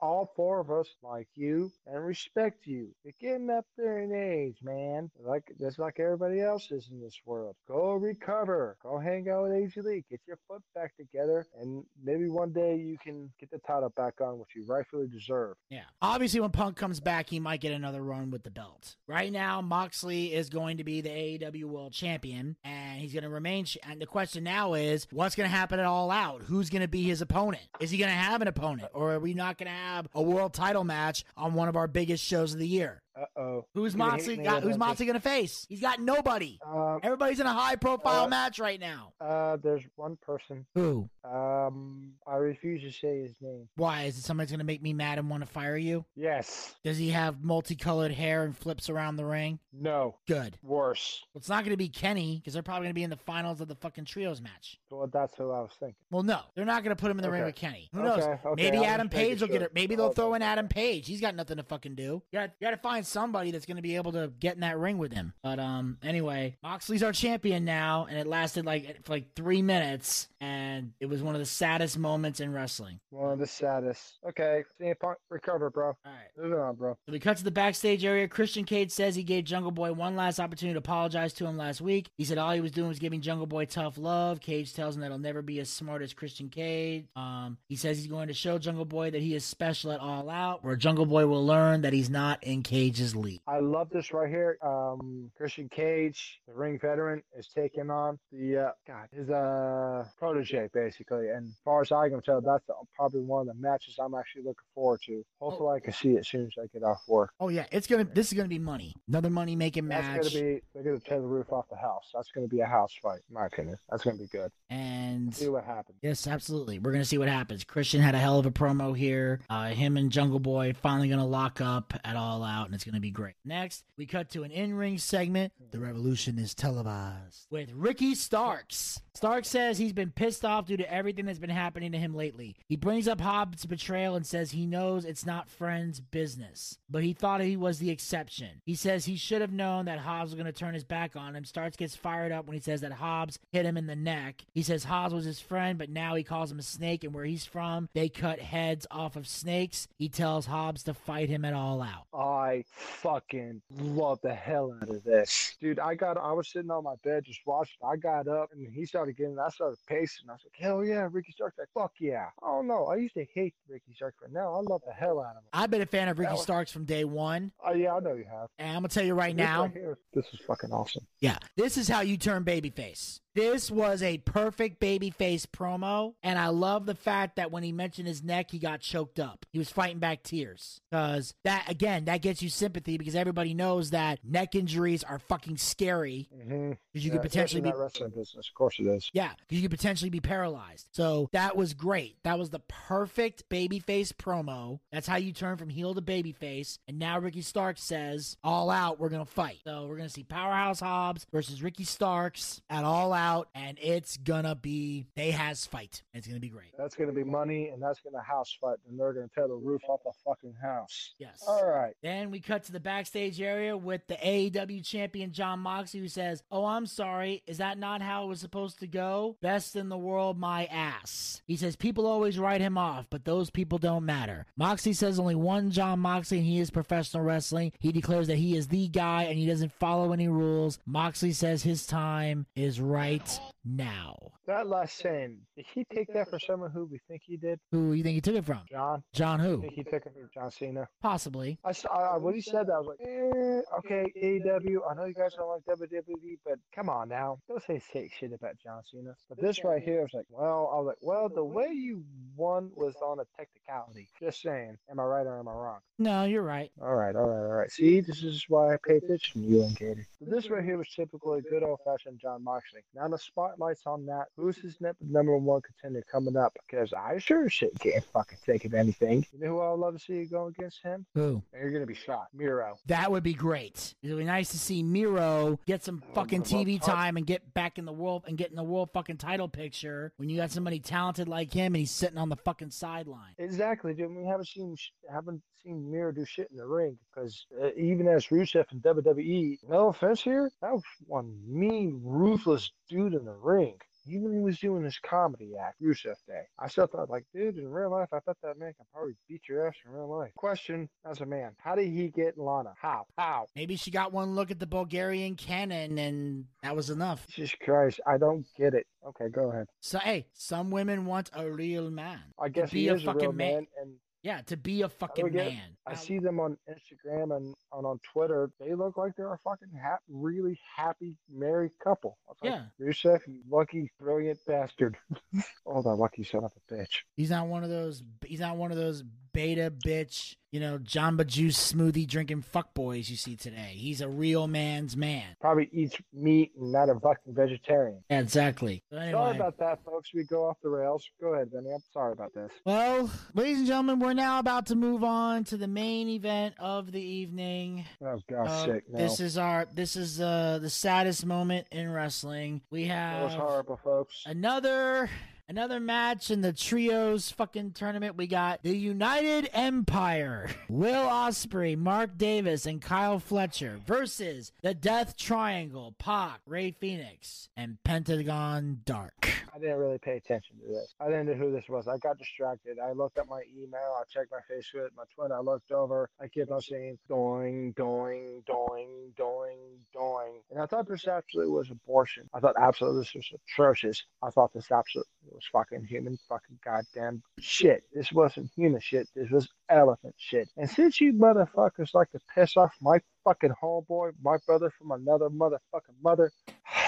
All four of us like you and respect you. You're getting up there in age, man. Like just like everybody else is in this world. Go recover. Go hang out with AJ Lee. Get your foot back together, and maybe one day you can get the title back on, which you rightfully deserve. Yeah. Obviously, when Punk comes back, he might get another run with the belt. Right now, Moxley is going to be the AEW World Champion, and he's going to remain. Ch- and the question now is, what's going to happen at All Out? Who's going to be his opponent? Is he going to have an opponent, or are we not going to have a world title match on one of our biggest shows of the year? Uh oh. Who's gonna Moxley got? Who's Moxley going to face? He's got nobody. Um, Everybody's in a high-profile Uh, match right now. uh, there's one person. Who? Um, I refuse to say his name. Why is it somebody's going to make me mad and want to fire you? Yes. Does he have multicolored hair and flips around the ring? No. Good. Worse. Well, it's not going to be Kenny because they're probably going to be in the finals of the fucking trios match. Well, that's who I was thinking. Well, no, they're not going to put him in the ring with Kenny. Who knows? Okay, okay, Maybe Adam Page will get it. Maybe they'll Okay. throw in Adam Page. He's got nothing to fucking do. You got, you got to find somebody that's going to be able to get in that ring with him. But um, anyway, Moxley's our champion now, and it lasted like for like three minutes, and it was one of the saddest moments in wrestling. One of the saddest. Okay, CM Punk, recover, bro. All right. Moving on, bro. So we cut to the backstage area. Christian Cage says he gave Jungle Boy one last opportunity to apologize to him last week. He said all he was doing was giving Jungle Boy tough love. Cage tells him that he'll never be as smart as Christian Cage. Um, he says he's going to show Jungle Boy that he is special at All Out, where Jungle Boy will learn that he's not in Cage's league. I love this right here. Um, Christian Cage, the ring veteran, is taking on the uh, God his uh protege basically. And as far as I can tell, that's probably one of the matches I'm actually looking forward to. Hopefully, I can see it as soon as I get off work. Oh yeah, it's gonna. This is gonna be money. Another money making That's match. gonna be they're gonna tear the roof off the house. That's gonna be a house fight, in my opinion. That's gonna be good. and See what happens. Yes, absolutely. We're gonna see what happens. Christian had a hell of a promo here. Uh, him and Jungle Boy finally gonna lock up at All Out, and it's gonna be great. Next, we cut to an in-ring segment. The Revolution is televised with Ricky Starks Stark says he's been pissed off due to everything that's been happening to him lately. He brings up Hobbs' betrayal and says he knows it's not friends' business, but he thought he was the exception. He says he should have known that Hobbs was going to turn his back on him. Starks gets fired up when he says that Hobbs hit him in the neck. He says Hobbs was his friend, but now he calls him a snake, and where he's from, they cut heads off of snakes. He tells Hobbs to fight him at all out. I fucking love the hell out of this. Dude, I got I was sitting on my bed just watching. I got up and he started getting I started pacing. I was like, hell yeah, Ricky Starks like, fuck yeah. I don't know. I used to hate Ricky Starks, but now I love the hell out of him. I've been a fan of Ricky was- Starks from day one, Oh yeah, I know you have. and I'm gonna tell you right This now. here, this is fucking awesome. Yeah, this is how you turn babyface. This was a perfect babyface promo, and I love the fact that when he mentioned his neck, he got choked up. He was fighting back tears because that again that gets you sympathy because everybody knows that neck injuries are fucking scary Mm-hmm. because you yeah, could potentially be especially in that wrestling business. Of course it is. yeah, because you could potentially be paralyzed. So that was great. That was the perfect babyface promo. That's how you turn from heel to babyface. And now Ricky Stark says, "All out, we're gonna fight." So we're gonna see Powerhouse Hobbs versus Ricky Starks at All Out, and it's gonna be they has fight. It's gonna be great. That's gonna be money, and that's gonna house fight, and they're gonna tear the roof off the fucking house. Yes. All right. Then we cut to the backstage area with the AEW champion Jon Moxley who says, Oh, I'm sorry. Is that not how it was supposed to go? Best in the world, my ass. He says, People always write him off, but those people don't matter. Moxley says only one Jon Moxley and he is professional wrestling. He declares that he is the guy and he doesn't follow any rules. Moxley says his time is right now. That last saying, did he take that from someone who we think he did? Who you think he took it from? John? John I who? think he took it from John Cena. Possibly. I saw I, when he said that, I was like, eh, okay, AEW. I know you guys don't like WWE, but come on now, don't say say shit about John Cena. But this right here, I was like, well, I was like, well, the way you won was on a technicality. Just saying, am I right or am I wrong? No, you're right. All right, all right, all right. See, this is why I pay attention to you and Katie. This right here was typically good old fashioned Jon Moxley. Now the spotlight's on that. Who's his number one contender coming up? Because I sure shit can't fucking think of anything. You know who I would love to see you go against him? Who? And you're gonna be shocked. Miro. That would be great. It would be nice to see Miro get some fucking well, TV time and get back in the world and get in the world fucking title picture when you got somebody talented like him and he's sitting on the fucking sideline. Exactly, dude. We haven't seen haven't seen Miro do shit in the ring because uh, even as Rusev and WWE, no offense here, that was one mean, ruthless dude in the ring. Even when he was doing his comedy act, Rusev Day, I still thought, like, dude, in real life, I thought that man could probably beat your ass in real life. Question as a man, how did he get Lana? How? How? Maybe she got one look at the Bulgarian cannon and that was enough. Jesus Christ, I don't get it. Okay, go ahead. So hey, some women want a real man. I guess be he a is a real fucking man. man, and Yeah, to be a fucking get- man. I see them on Instagram and on, on Twitter. They look like they're a fucking ha- really happy married couple. I was like, Yeah. Rusev, you lucky, brilliant bastard. (laughs) oh, that lucky son of a bitch. He's not one of those. He's not one of those beta bitch, you know, Jamba Juice smoothie drinking fuckboys you see today. He's a real man's man. Probably eats meat and not a fucking vegetarian. Yeah, exactly. So Sorry about that, folks. We go off the rails. Go ahead, Vinny. I'm sorry about this. well, ladies and gentlemen, we're now about to move on to the main event of the evening. Oh, God, Uh, sick. No. This is our. This is uh, the saddest moment in wrestling. We that was have horrible, folks. another another match in the trios fucking tournament. We got the United Empire, Will Ospreay, Mark Davis, and Kyle Fletcher versus the Death Triangle, Pac, Rey Fenix, and Pentagon Dark. I didn't really pay attention to this. I didn't know who this was. I got distracted. I looked at my email. I checked my Facebook, my Twitter. I looked over. I kept on saying doing, doing, doing, doing, doing. And I thought this absolutely was abortion. I thought absolutely this was atrocious. I thought this absolutely was fucking human fucking goddamn shit. This wasn't human shit. This was elephant shit. And since you motherfuckers like to piss off my fucking homeboy, my brother from another motherfucking mother, (sighs)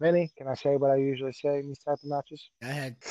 Minnie, can I say what I usually say in these type of matches? Go ahead. (sighs)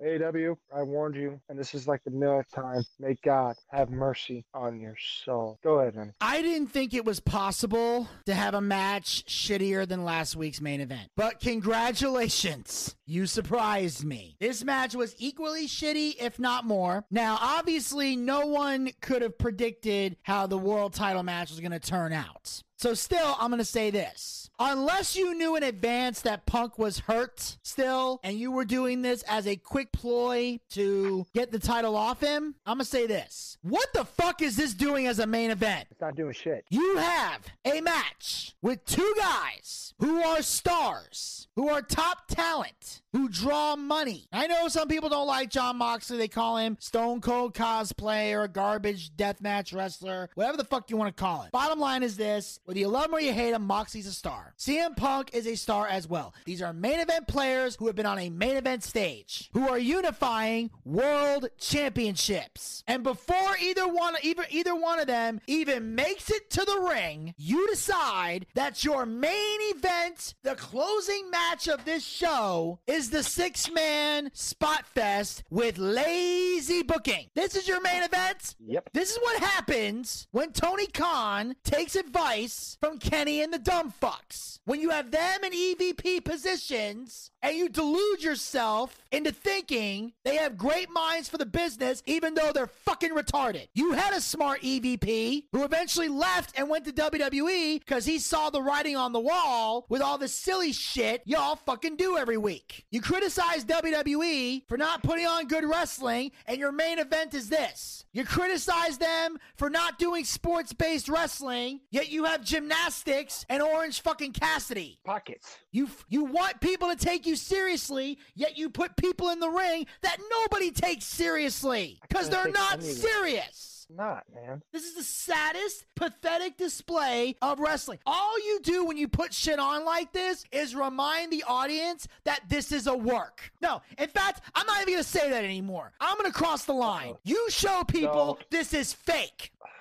AW, I warned you, and this is like the millionth time. May God have mercy on your soul. Go ahead, Minnie. I didn't think it was possible to have a match shittier than last week's main event. But congratulations. You surprised me. This match was equally shitty, if not more. Now, obviously, no one could have predicted how the world title match was going to turn out. So still, I'm gonna say this. Unless you knew in advance that Punk was hurt still, and you were doing this as a quick ploy to get the title off him, I'm gonna say this. What the fuck is this doing as a main event? It's not doing shit. You have a match with two guys who are stars, who are top talent, who draw money. I know some people don't like Jon Moxley. They call him Stone Cold cosplay or a garbage deathmatch wrestler, whatever the fuck you want to call it. Bottom line is this whether you love him or you hate him, Moxie's a star. CM Punk is a star as well. These are main event players who have been on a main event stage, who are unifying world championships. And before either one, either, either one of them even makes it to the ring, you decide that your main event, the closing match of this show, is the six man spot fest with lazy booking. This is your main event? Yep. This is what happens when Tony Khan takes advice from Kenny and the dumb fucks. When you have them in EVP positions and you delude yourself into thinking they have great minds for the business, even though they're fucking retarded. You had a smart EVP who eventually left and went to WWE because he saw the writing on the wall with all the silly shit y'all fucking do every week. You criticize WWE for not putting on good wrestling, and your main event is this. You criticize them for not doing sports based wrestling, yet you have gymnastics and Orange fucking Cassidy. Pockets. You you want people to take you seriously, yet you put people in the ring that nobody takes seriously because they're not any Not, man. This is the saddest, pathetic display of wrestling. All you do when you put shit on like this is remind the audience that this is a work. No, in fact, I'm not even going to say that anymore. I'm going to cross the line. You show people No. this is fake. (sighs) (sighs) (sighs)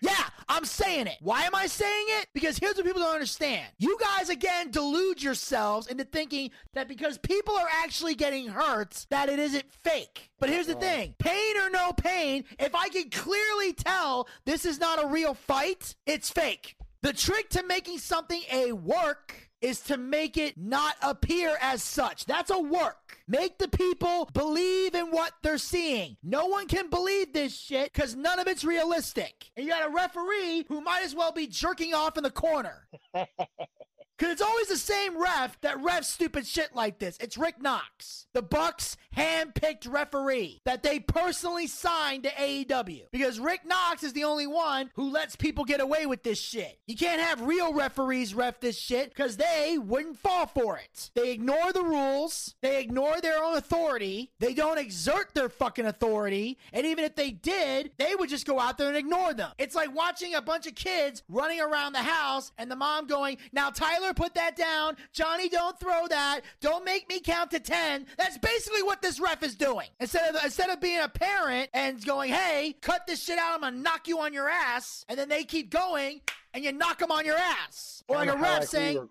Yeah, I'm saying it. Why am I saying it? Because here's what people don't understand. You guys again delude yourselves into thinking that because people are actually getting hurt, that it isn't fake. But here's the thing pain or no pain, if I can clearly tell this is not a real fight, it's fake. The trick to making something a work is to make it not appear as such. That's a work. Make the people believe in what they're seeing. No one can believe this shit because none of it's realistic. And you got a referee who might as well be jerking off in the corner. (laughs) Because it's always the same ref that refs stupid shit like this. It's Rick Knox, the Bucks hand-picked referee that they personally signed to AEW. Because Rick Knox is the only one who lets people get away with this shit. You can't have real referees ref this shit because they wouldn't fall for it. They ignore the rules. They ignore their own authority. They don't exert their fucking authority. And even if they did, they would just go out there and ignore them. It's like watching a bunch of kids running around the house and the mom going, Now, Tyler, put that down. Johnny, don't throw that. Don't make me count to 10. That's basically what this ref is doing. Instead of instead of being a parent and going, Hey, cut this shit out. I'm going to knock you on your ass. And then they keep going and you knock them on your ass. Or like a ref saying,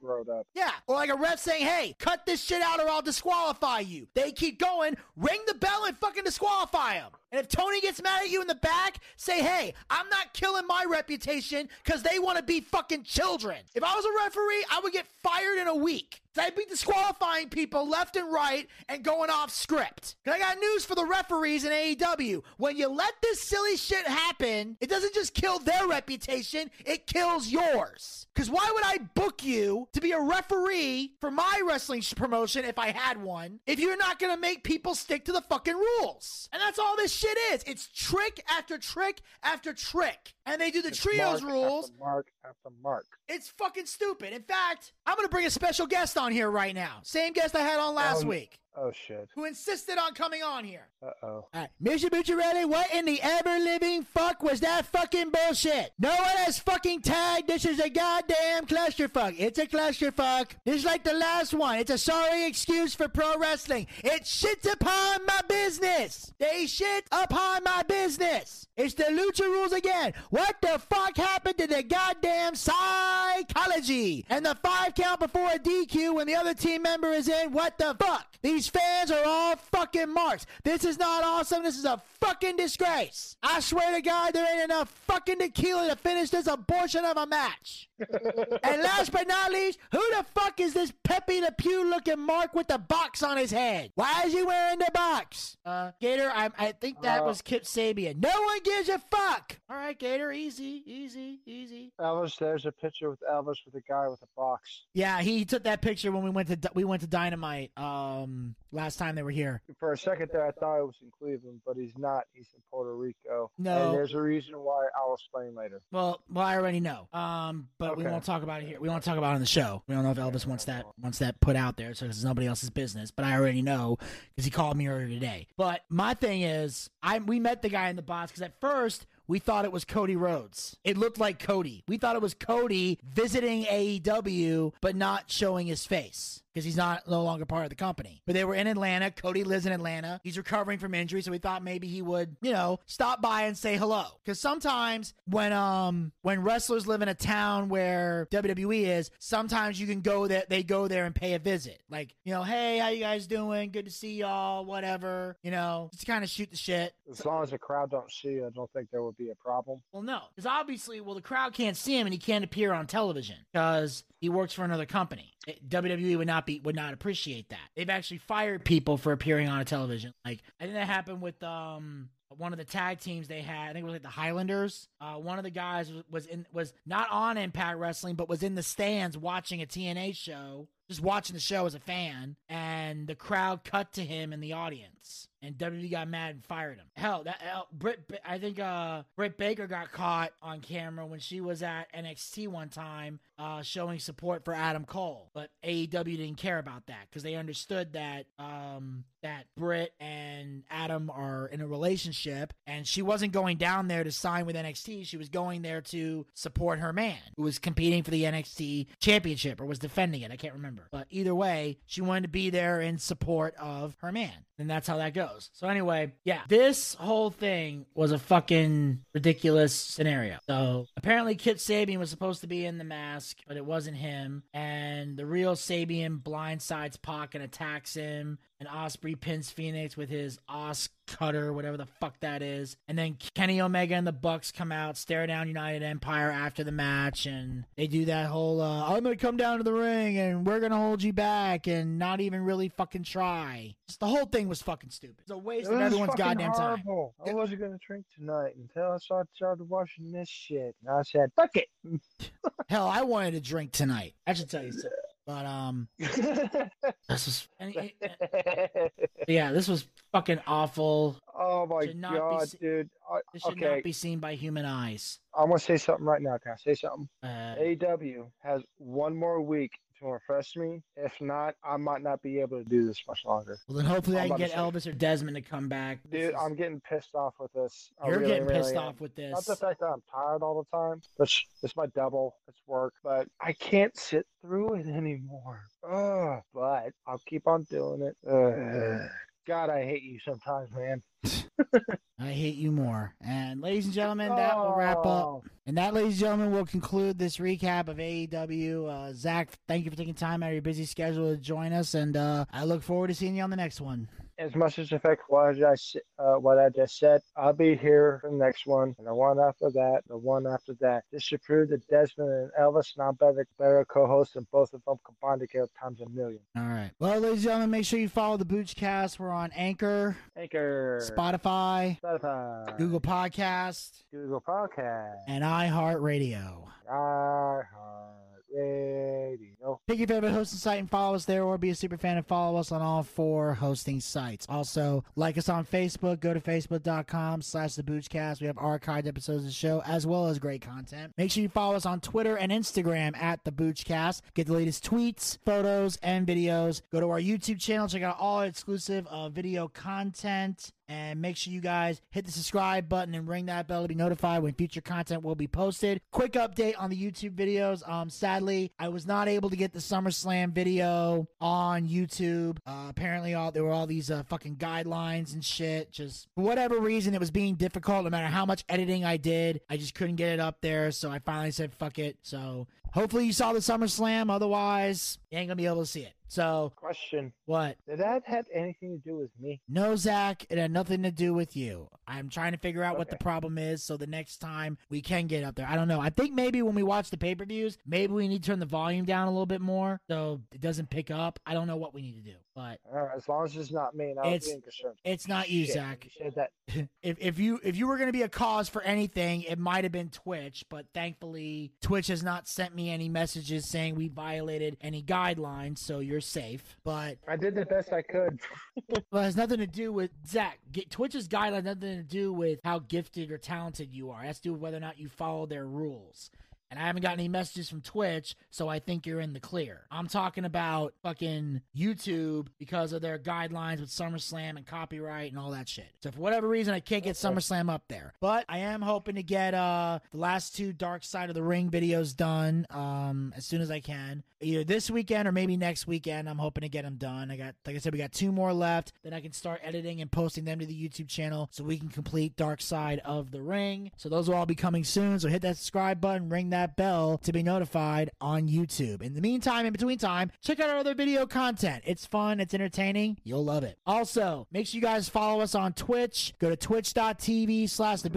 yeah, or like a ref saying, hey, cut this shit out or I'll disqualify you. They keep going, ring the bell and fucking disqualify them. And if Tony gets mad at you in the back, say, hey, I'm not killing my reputation because they want to be fucking children. If I was a referee, I would get fired in a week. I'd be disqualifying people left and right and going off script. 'Cause I got news for the referees in AEW. When you let this silly shit happen, it doesn't just kill their reputation, it kills yours. Because why would I book you to be a referee for my wrestling promotion if I had one if you're not to make people stick to the fucking rules? And that's all this shit is. It's trick after trick after trick. And they do the It's trios mark rules. After mark after mark. It's fucking stupid. In fact, I'm going to bring a special guest on here right now. Same guest I had on last Um, week Oh shit. who insisted on coming on here. Uh oh. All right, Mr. Bucciarelli, what in the ever living fuck was that fucking bullshit? No one has fucking tagged. This is a goddamn clusterfuck. It's a clusterfuck. This is like the last one. It's a sorry excuse for pro wrestling. It shits upon my business. They shit upon my business. It's the lucha rules again. What the fuck happened to the goddamn psychology? And the five count before a DQ when the other team member is in? What the fuck? These fans are all fucking marks. This is not awesome. This is a fucking disgrace. I swear to God, there ain't enough fucking tequila to finish this abortion of a match. (laughs) and last but not least, who the fuck is this Pepe the Pew looking mark with the box on his head? Why is he wearing the box? Uh, Gator, I, I think that Uh, was Kip Sabian. No one gives a fuck. All right, Gator, easy, easy, easy. Elvis, there's a picture with Elvis with a guy with a box. Yeah, he took that picture when we went to we went to Dynamite um last time they were here. For a second there, I thought it was in Cleveland, but he's not. He's in Puerto Rico. No. And there's a reason why I'll explain later. Well, well, I already know. Um, but we won't talk about it here. We won't talk about it on the show. We don't know if Elvis wants that wants that put out there, so it's nobody else's business. But I already know because he called me earlier today. But my thing is, I we met the guy in the box because at first we thought it was Cody Rhodes. It looked like Cody. We thought it was Cody visiting AEW, but not showing his face because he's not no longer part of the company. But they were in Atlanta. Cody lives in Atlanta. He's recovering from injury, so we thought maybe he would, you know, stop by and say hello. Because sometimes when um when wrestlers live in a town where WWE is, sometimes you can go there. They go there and pay a visit. Like you know, hey, how you guys doing? Good to see y'all. Whatever. You know, just kind of shoot the shit. As long as the crowd don't see I don't think there would be a problem. Well, no, because obviously, well, the crowd can't see him and he can't appear on television because he works for another company. WWE would not be would not appreciate that. They've actually fired people for appearing on a television. Like I think that happened with um one of the tag teams they had. I think it was like the Highlanders. Uh, one of the guys was, in was not on Impact Wrestling, but was in the stands watching a TNA show. Just watching the show as a fan, and the crowd cut to him in the audience, and WWE got mad and fired him. Hell, that hell, I think uh, Britt Baker got caught on camera when she was at NXT one time, uh, showing support for Adam Cole, but AEW didn't care about that because they understood that um, that Britt and Adam are in a relationship, and she wasn't going down there to sign with NXT. She was going there to support her man, who was competing for the NXT championship or was defending it. I can't remember, but either way, she wanted to be there in support of her man, and that's how that goes. So anyway, yeah, this whole thing was a fucking ridiculous scenario. So apparently, Kip Sabian was supposed to be in the mask, but it wasn't him, and the real Sabian blindsides Pac and attacks him. And Ospreay pins Fenix with his Os cutter, whatever the fuck that is. And then Kenny Omega and the Bucks come out, stare down United Empire after the match, and they do that whole uh, I'm gonna come down to the ring and we're gonna hold you back and not even really fucking try. Just the whole thing was fucking stupid. It's a waste It of everyone's goddamn time. horrible. I wasn't gonna drink tonight until I started, started watching this shit, and I said, "Fuck it." (laughs) Hell, I wanted to drink tonight. I should tell you something. But um, (laughs) this was and, (laughs) and- yeah, this was fucking awful. oh my Should be god, s- dude. I, This should okay, not be seen by human eyes. I'm gonna say something right now. Can I say something? Uh, AW has one more week to refresh me. If not, I might not be able to do this much longer. well, then hopefully I I'm can get Elvis or Desmond to come back. This Dude, is- I'm getting pissed off with this. I you're really, getting really pissed am. off with this. Not the fact that I'm tired all the time. That's it's my double. It's work, but I can't sit through it anymore. Ugh, but I'll keep on doing it. Ugh. God, I hate you sometimes, man. (laughs) I hate you more. And ladies and gentlemen, that will wrap up. Oh, And that, ladies and gentlemen, will conclude this recap of AEW. Uh, Zack, thank you for taking time out of your busy schedule to join us, and uh, I look forward to seeing you on the next one. As much as affect what I uh, what I just said, I'll be here for the next one, and the one after that, the one after that. This should prove that Desmond and Elvis now better better co-hosts than both of them combined together times a million. All right. Well, ladies and gentlemen, make sure you follow the Boochcast. We're on Anchor, Anchor, Spotify, Spotify, Google Podcast, Google Podcast, and iHeartRadio. iHeartRadio. Pick your favorite hosting site and follow us there, or be a super fan and follow us on all four hosting sites. Also, like us on Facebook. Go to facebook.com slash the Boochcast. We have archived episodes of the show as well as great content. Make sure you follow us on Twitter and Instagram at the Boochcast. Get the latest tweets, photos, and videos. Go to our YouTube channel. Check out all exclusive uh, video content. And make sure you guys hit the subscribe button and ring that bell to be notified when future content will be posted. Quick update on the YouTube videos. Um, sadly, I was not able to get the SummerSlam video on YouTube. Uh, apparently, all there were all these uh, fucking guidelines and shit. Just for whatever reason, it was being difficult. No matter how much editing I did, I just couldn't get it up there. So I finally said, "Fuck it." So hopefully you saw the SummerSlam. Otherwise, you ain't gonna be able to see it. So Question: what? Did that have anything to do with me? No, Zack, it had nothing to do with you. I'm trying to figure out what the problem is so the next time we can get up there. I don't know. I think maybe when we watch the pay per views, maybe we need to turn the volume down a little bit more so it doesn't pick up. I don't know what we need to do, but right, as long as it's not me, It's- being concerned. it's not you, Shit, Zack. You said that. (laughs) if if you if you were going to be a cause for anything, it might have been Twitch, but thankfully Twitch has not sent me any messages saying we violated any guidelines, so you're safe. But I did the best I could. (laughs) well, it has nothing to do with Zack. Get, Twitch's guidelines nothing to do with how gifted or talented you are. It has to do with whether or not you follow their rules. And I haven't gotten any messages from Twitch, so I think you're in the clear. I'm talking about fucking YouTube because of their guidelines with SummerSlam and copyright and all that shit. So for whatever reason, I can't get SummerSlam up there. But I am hoping to get uh the last two Dark Side of the Ring videos done um as soon as I can. Either this weekend or maybe next weekend. I'm hoping to get them done. I got like I said, we got two more left. Then I can start editing and posting them to the YouTube channel so we can complete Dark Side of the Ring. So those will all be coming soon. So hit that subscribe button, ring that bell to be notified on YouTube. In the meantime, in between time, check out our other video content. It's fun, it's entertaining. You'll love it. Also, make sure you guys follow us on Twitch. Go to twitch.tv slash the.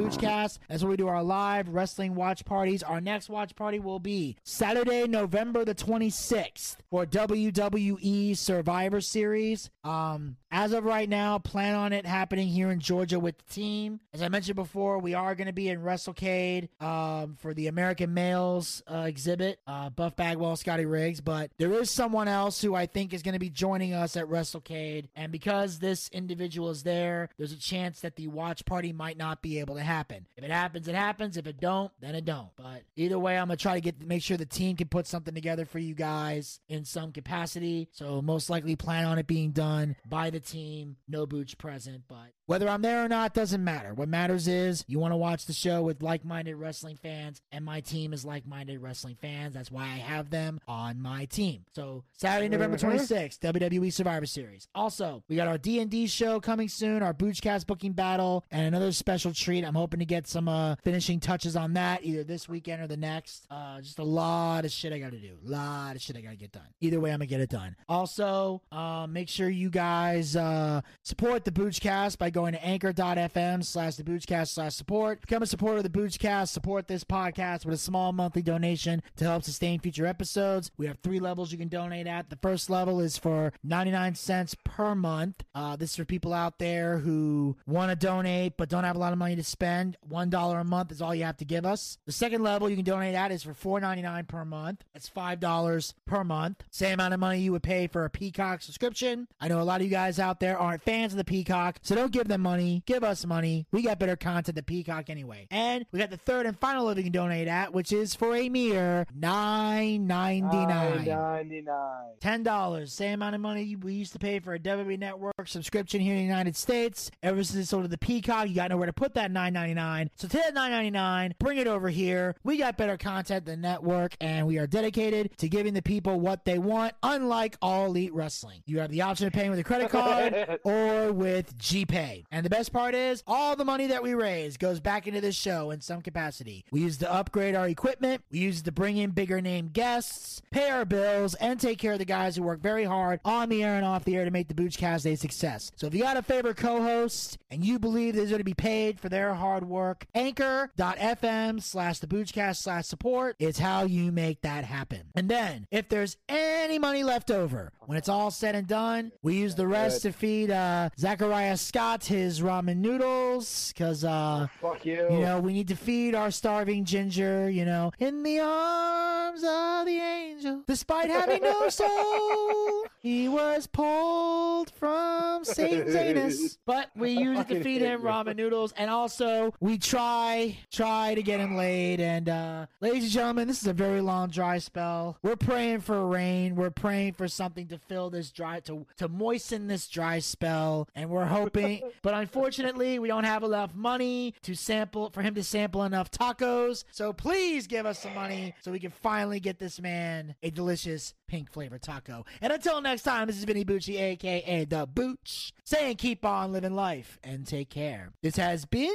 That's where we do our live wrestling watch parties. Our next watch party will be Saturday, November the 26th for WWE Survivor Series. Um, as of right now, plan on it happening here in Georgia with the team. As I mentioned before, we are going to be in WrestleCade um, for the American Males uh, exhibit, uh, Buff Bagwell, Scotty Riggs. But there is someone else who I think is going to be joining us at WrestleCade. And because this individual is there, there's a chance that the watch party might not be able to happen. If it happens, it happens. If it don't, then it don't. But either way, I'm gonna try to get make sure the team can put something together for you guys in some capacity. So most likely plan on it being done by the team. No Booch present, but whether I'm there or not doesn't matter. What matters is you want to watch the show with like-minded wrestling fans, and my team is like-minded wrestling fans. That's why I have them on my team. So Saturday, November Mhm. 26th, WWE Survivor Series. Also, we got our D&D show coming soon, our Boochcast booking battle, and another special treat. I'm hoping to get some uh, finishing touches on that either this weekend or the next. Uh, just a lot of shit I got to do. A lot of shit I got to get done. Either way, I'm going to get it done. Also, uh, make sure you guys uh, support the Boochcast by going to anchor.fm slash the Boochcast slash support. Become a supporter of the Boochcast. Support this podcast with a small monthly donation to help sustain future episodes. We have three levels you can donate at. The first level is for 99 cents per month. Uh, this is for people out there who want to donate but don't have a lot of money to spend. $1 a month is all you have to give us. The second level you can donate at is for $4.99 per month. That's $5 per month. Same amount of money you would pay for a Peacock subscription. I know a lot of you guys out there aren't fans of the Peacock, so don't give them money. Give us money. We got better content than Peacock anyway. And we got the third and final level you can donate at, which is for a mere $9.99. Ninety nine. Ten dollars, same amount of money we used to pay for a WWE Network subscription here in the United States. Ever since it's sold to the Peacock, you got nowhere to put that nine ninety nine. So take that nine ninety nine, bring it over here. We got better content than network, and we are dedicated to giving the people what they want. Unlike all elite wrestling, you have the option of paying with a credit card (laughs) or with GPay. And the best part is, all the money that we raise goes back into this show in some capacity. We use to upgrade our equipment, we use to bring in bigger name guests, pay our bills, and take care of the guys who work very hard on the air and off the air to make the Boochcast a success. So if you got a favorite co-host and you believe they're going to be paid for their hard work, anchor.fm slash the Boochcast slash support is how you make that happen. And then, if there's any money left over, when it's all said and done, we use the rest to feed uh, Zachariah Scott his ramen noodles because uh, Fuck you. you know, we need to feed our starving ginger, you know, in the arms of the angel. Despite having no (laughs) soul, he was pulled from Saint Zanus. (laughs) But we use it to feed him ramen noodles. And also, we try, try to get him laid. And, uh, ladies and gentlemen, this is a very long dry spell. We're praying for rain. We're praying for something to fill this dry, to, to moisten this dry spell. And we're hoping, but unfortunately, we don't have enough money to sample, for him to sample enough tacos. So please give us some money so we can finally get this man a delicious pink flavor taco. And until next time, this is Vinny Bucci, aka The Booch, saying keep on living life and take care. This has been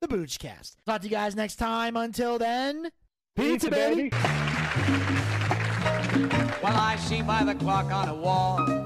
The Boochcast. Talk to you guys next time. Until then, Pizza, baby. Well, I see by the clock on the wall